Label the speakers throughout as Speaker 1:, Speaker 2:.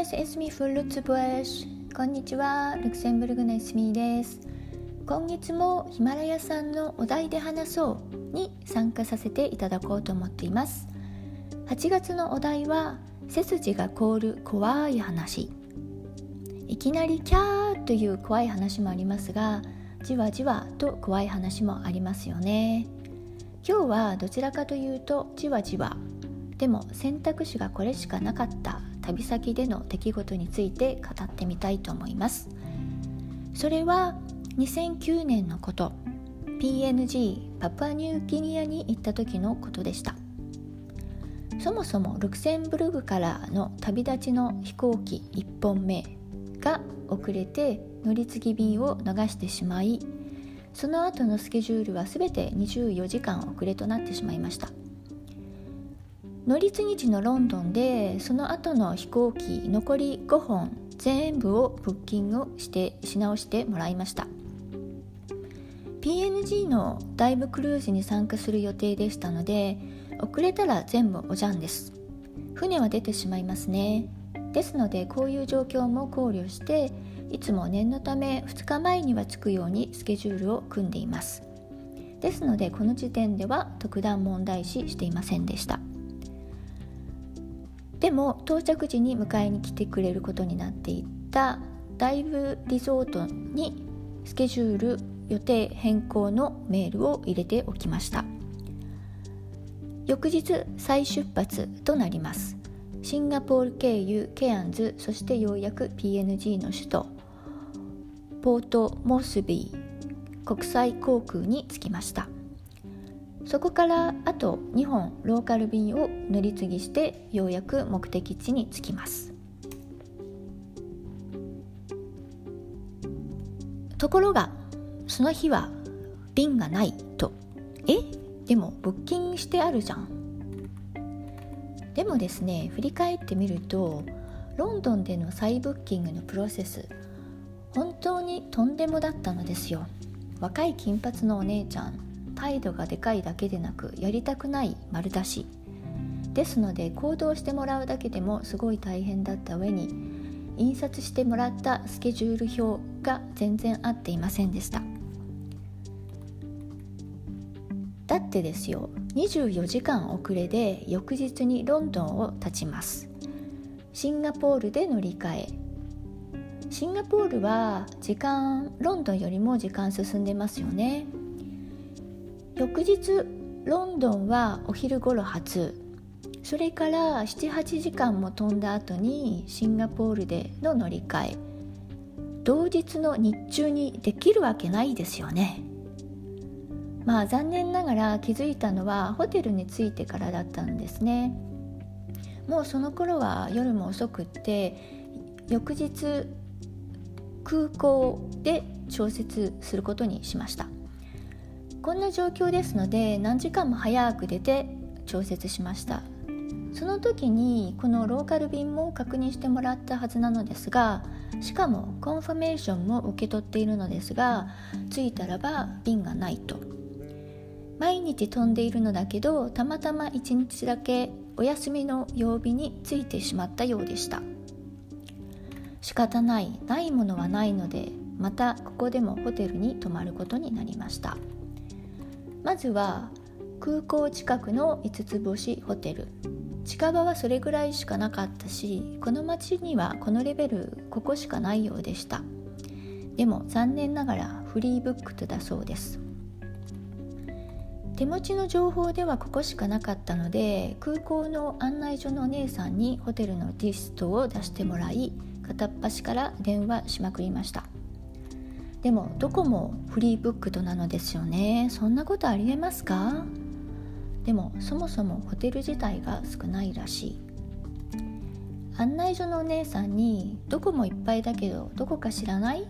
Speaker 1: Buenos es mi Fruits Bush こんにちはルクセンブルグのエスミです。今月もヒマラヤさんのお題で話そうに参加させていただこうと思っています。8月のお題は背筋が凍る怖い話。いきなりキャーという怖い話もありますがじわじわと怖い話もありますよね。今日はどちらかというとじわじわ。でも選択肢がこれしかなかった。旅先での出来事について語ってみたいと思います。それは2009年のこと。PNG パプアニューギニアに行った時のことでした。そもそもルクセンブルグからの旅立ちの飛行機1本目が遅れて乗り継ぎ便を逃してしまいその後のスケジュールは全て24時間遅れとなってしまいました。乗り継ぎ地のロンドンでその後の飛行機残り5本全部をブッキングしてし直してもらいました。PNG のダイブクルーズに参加する予定でしたので遅れたら全部おじゃんです。船は出てしまいますね。ですのでこういう状況も考慮していつも念のため2日前には着くようにスケジュールを組んでいます。ですのでこの時点では特段問題視していませんでした。でも到着時に迎えに来てくれることになっていたダイブリゾートにスケジュール予定変更のメールを入れておきました。翌日再出発となります。シンガポール経由ケアンズそしてようやく PNG の首都ポートモスビー国際航空に着きました。そこからあと2本ローカル便を乗り継ぎしてようやく目的地に着きます。ところがその日は便がないと。え？でもブッキングしてあるじゃん。でもですね振り返ってみるとロンドンでの再ブッキングのプロセス本当にとんでもだったのですよ。若い金髪のお姉ちゃん。態度がでかいだけでなくやりたくない丸出し。ですので行動してもらうだけでもすごい大変だった上に印刷してもらったスケジュール表が全然合っていませんでした。だってですよ24時間遅れで翌日にロンドンを立ちます。シンガポールで乗り換え。シンガポールは時間ロンドンよりも時間進んでますよね。翌日ロンドンはお昼頃発それから78時間も飛んだ後にシンガポールでの乗り換え。同日の日中にできるわけないですよね。まあ残念ながら気づいたのはホテルに着いてからだったんですね。もうその頃は夜も遅くって翌日空港で調節することにしました。こんな状況ですので何時間も早く出て調節しました。その時にこのローカル便も確認してもらったはずなのですがしかもコンファメーションも受け取っているのですが着いたらば便がないと。毎日飛んでいるのだけどたまたま1日だけお休みの曜日に着いてしまったようでした。仕方ないないものはないのでまたここでもホテルに泊まることになりました。まずは空港近くの5つ星ホテル。近場はそれぐらいしかなかったしこの町にはこのレベルここしかないようでした。でも残念ながらフリーブックとだそうです。手持ちの情報ではここしかなかったので空港の案内所のお姉さんにホテルのリストを出してもらい片っ端から電話しまくりました。でもどこもフリーブックとなのですよね。そんなことありえますか？でもそもそもホテル自体が少ないらしい。案内所のお姉さんに「どこもいっぱいだけどどこか知らない？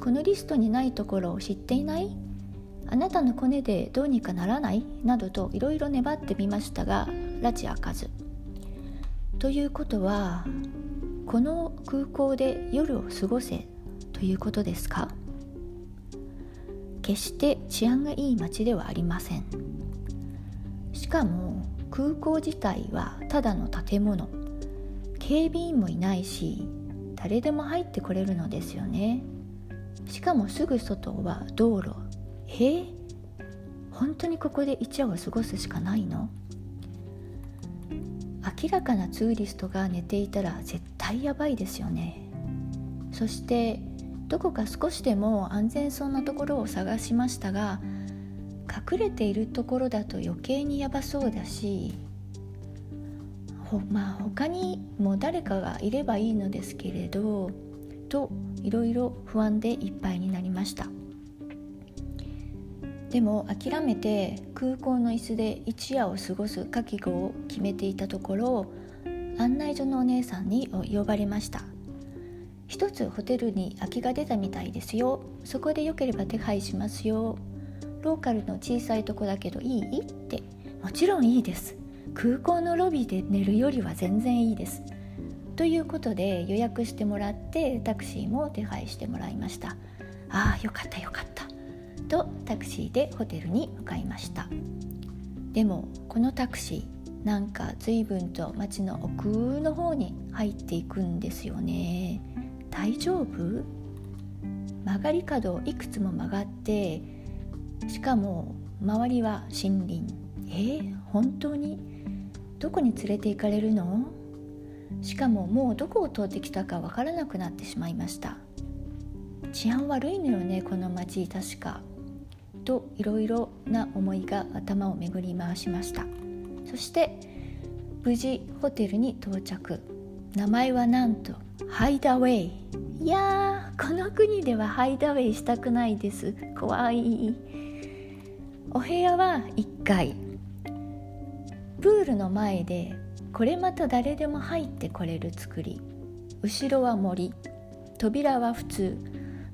Speaker 1: このリストにないところを知っていない？あなたのコネでどうにかならない?」などといろいろ粘ってみましたが拉致開かず。ということはこの空港で夜を過ごせということですか？決して治安がいい街ではありません。しかも空港自体はただの建物。警備員もいないし誰でも入ってこれるのですよね。しかもすぐ外は道路。え？ー、本当にここで一夜を過ごすしかないの？明らかなツーリストが寝ていたら絶対やばいですよね。そしてどこか少しでも安全そうなところを探しましたが隠れているところだと余計にやばそうだしほまあ他にも誰かがいればいいのですけれどといろいろ不安でいっぱいになりました。でも諦めて空港の椅子で一夜を過ごす覚悟を決めていたところ案内所のお姉さんに呼ばれました。一つホテルに空きが出たみたいですよ。そこでよければ手配しますよ。ローカルの小さいとこだけどいい？って。もちろんいいです。空港のロビーで寝るよりは全然いいです。ということで予約してもらってタクシーも手配してもらいました。ああよかったよかった。とタクシーでホテルに向かいました。でもこのタクシーなんか随分と街の奥の方に入っていくんですよね。大丈夫？曲がり角をいくつも曲がってしかも周りは森林。え？ー、本当に？どこに連れて行かれるの？しかももうどこを通ってきたかわからなくなってしまいました。治安悪いのよねこの町確か。といろいろな思いが頭を巡り回しました。そして無事ホテルに到着。名前はなんとハイダウェイ。いやーこの国ではハイダウェイしたくないです。怖い。お部屋は1階。プールの前でこれまた誰でも入ってこれる作り。後ろは森。扉は普通。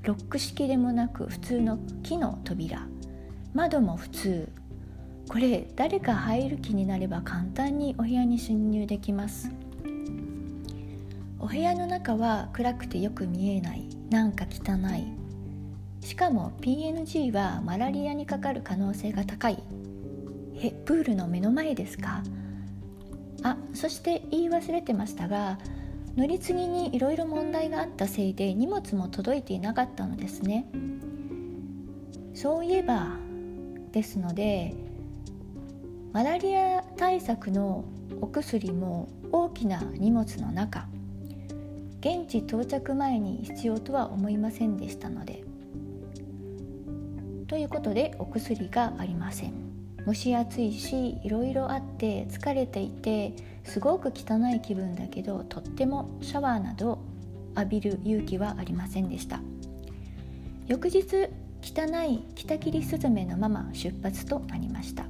Speaker 1: ロック式でもなく普通の木の扉。窓も普通。これ誰か入る気になれば簡単にお部屋に侵入できます。お部屋の中は暗くてよく見えない。なんか汚い。しかも PNG はマラリアにかかる可能性が高い。えプールの目の前ですか？あそして言い忘れてましたが乗り継ぎにいろいろ問題があったせいで荷物も届いていなかったのですね。そういえばですのでマラリア対策のお薬も大きな荷物の中。現地到着前に必要とは思いませんでしたので。ということでお薬がありません。蒸し暑いしいろいろあって疲れていてすごく汚い気分だけどとってもシャワーなど浴びる勇気はありませんでした。翌日汚い北切りスズメのまま出発となりました。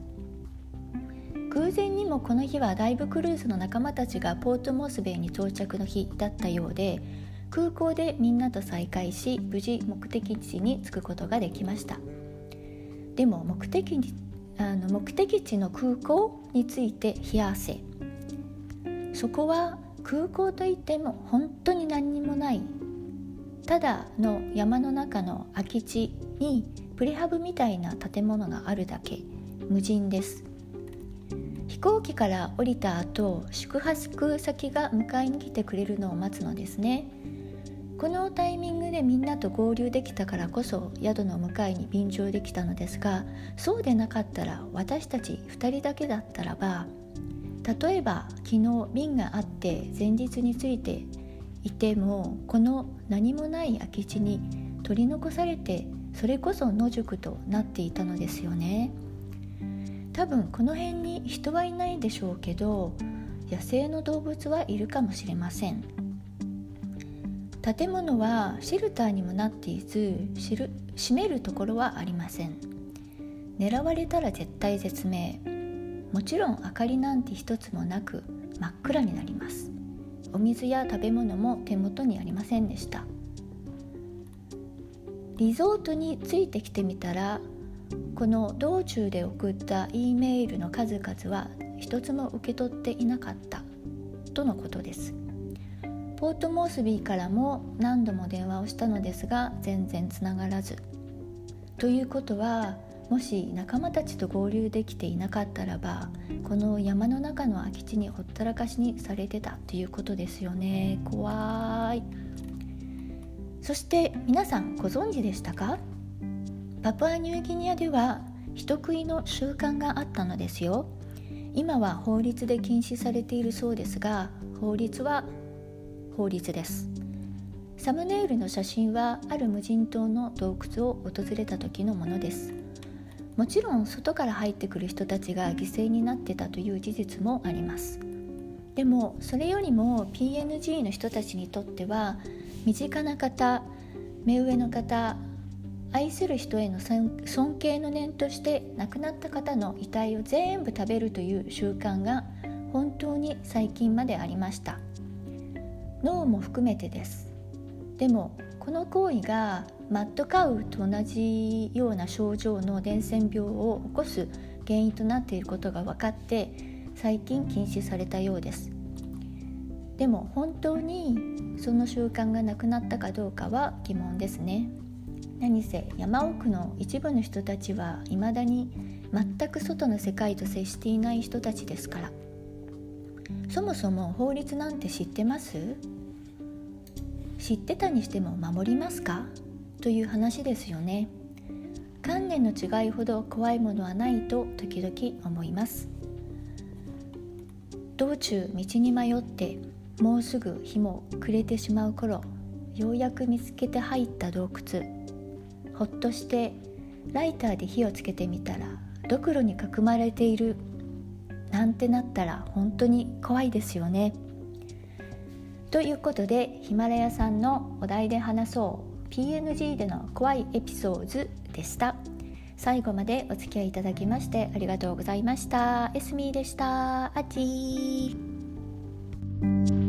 Speaker 1: 偶然にもこの日はダイブクルーズの仲間たちがポートモスベイに到着の日だったようで空港でみんなと再会し無事目的地に着くことができました。でも目的地あの目的地の空港について冷や汗。そこは空港といっても本当に何にもない。ただの山の中の空き地にプレハブみたいな建物があるだけ無人です。飛行機から降りた後宿泊先が迎えに来てくれるのを待つのですね。このタイミングでみんなと合流できたからこそ宿の迎えに便乗できたのですがそうでなかったら私たち2人だけだったらば例えば昨日便があって前日についていてもこの何もない空き地に取り残されてそれこそ野宿となっていたのですよね。多分この辺に人はいないでしょうけど野生の動物はいるかもしれません。建物はシェルターにもなっていず閉めるところはありません。狙われたら絶対絶命。もちろん明かりなんて一つもなく真っ暗になります。お水や食べ物も手元にありませんでした。リゾートについてきてみたらこの道中で送った E メールの数々は一つも受け取っていなかった。とのことです。ポートモースビーからも何度も電話をしたのですが全然つながらず。ということはもし仲間たちと合流できていなかったらばこの山の中の空き地にほったらかしにされてた。ということですよね。怖い。そして皆さんご存知でしたか？パプアニューギニアでは人食いの習慣があったのですよ。今は法律で禁止されているそうですが法律は法律です。サムネイルの写真はある無人島の洞窟を訪れた時のものです。もちろん外から入ってくる人たちが犠牲になってたという事実もあります。でもそれよりも PNG の人たちにとっては身近な方目上の方愛する人への尊敬の念として亡くなった方の遺体を全部食べるという習慣が本当に最近までありました。脳も含めてです。でもこの行為がマッドカウと同じような症状の伝染病を起こす原因となっていることが分かって最近禁止されたようです。でも本当にその習慣がなくなったかどうかは疑問ですね。何せ山奥の一部の人たちは未だに全く外の世界と接していない人たちですから。そもそも法律なんて知ってます？知ってたにしても守りますか？という話ですよね。観念の違いほど怖いものはないと時々思います。道中道に迷ってもうすぐ日も暮れてしまう頃ようやく見つけて入った洞窟。ほっとしてライターで火をつけてみたらドクロに囲まれているなんてなったら本当に怖いですよね。ということでヒマラヤさんのお題で話そう。PNG での怖いエピソードでした。最後までお付き合いいただきましてありがとうございました。エスミーでした。あちー。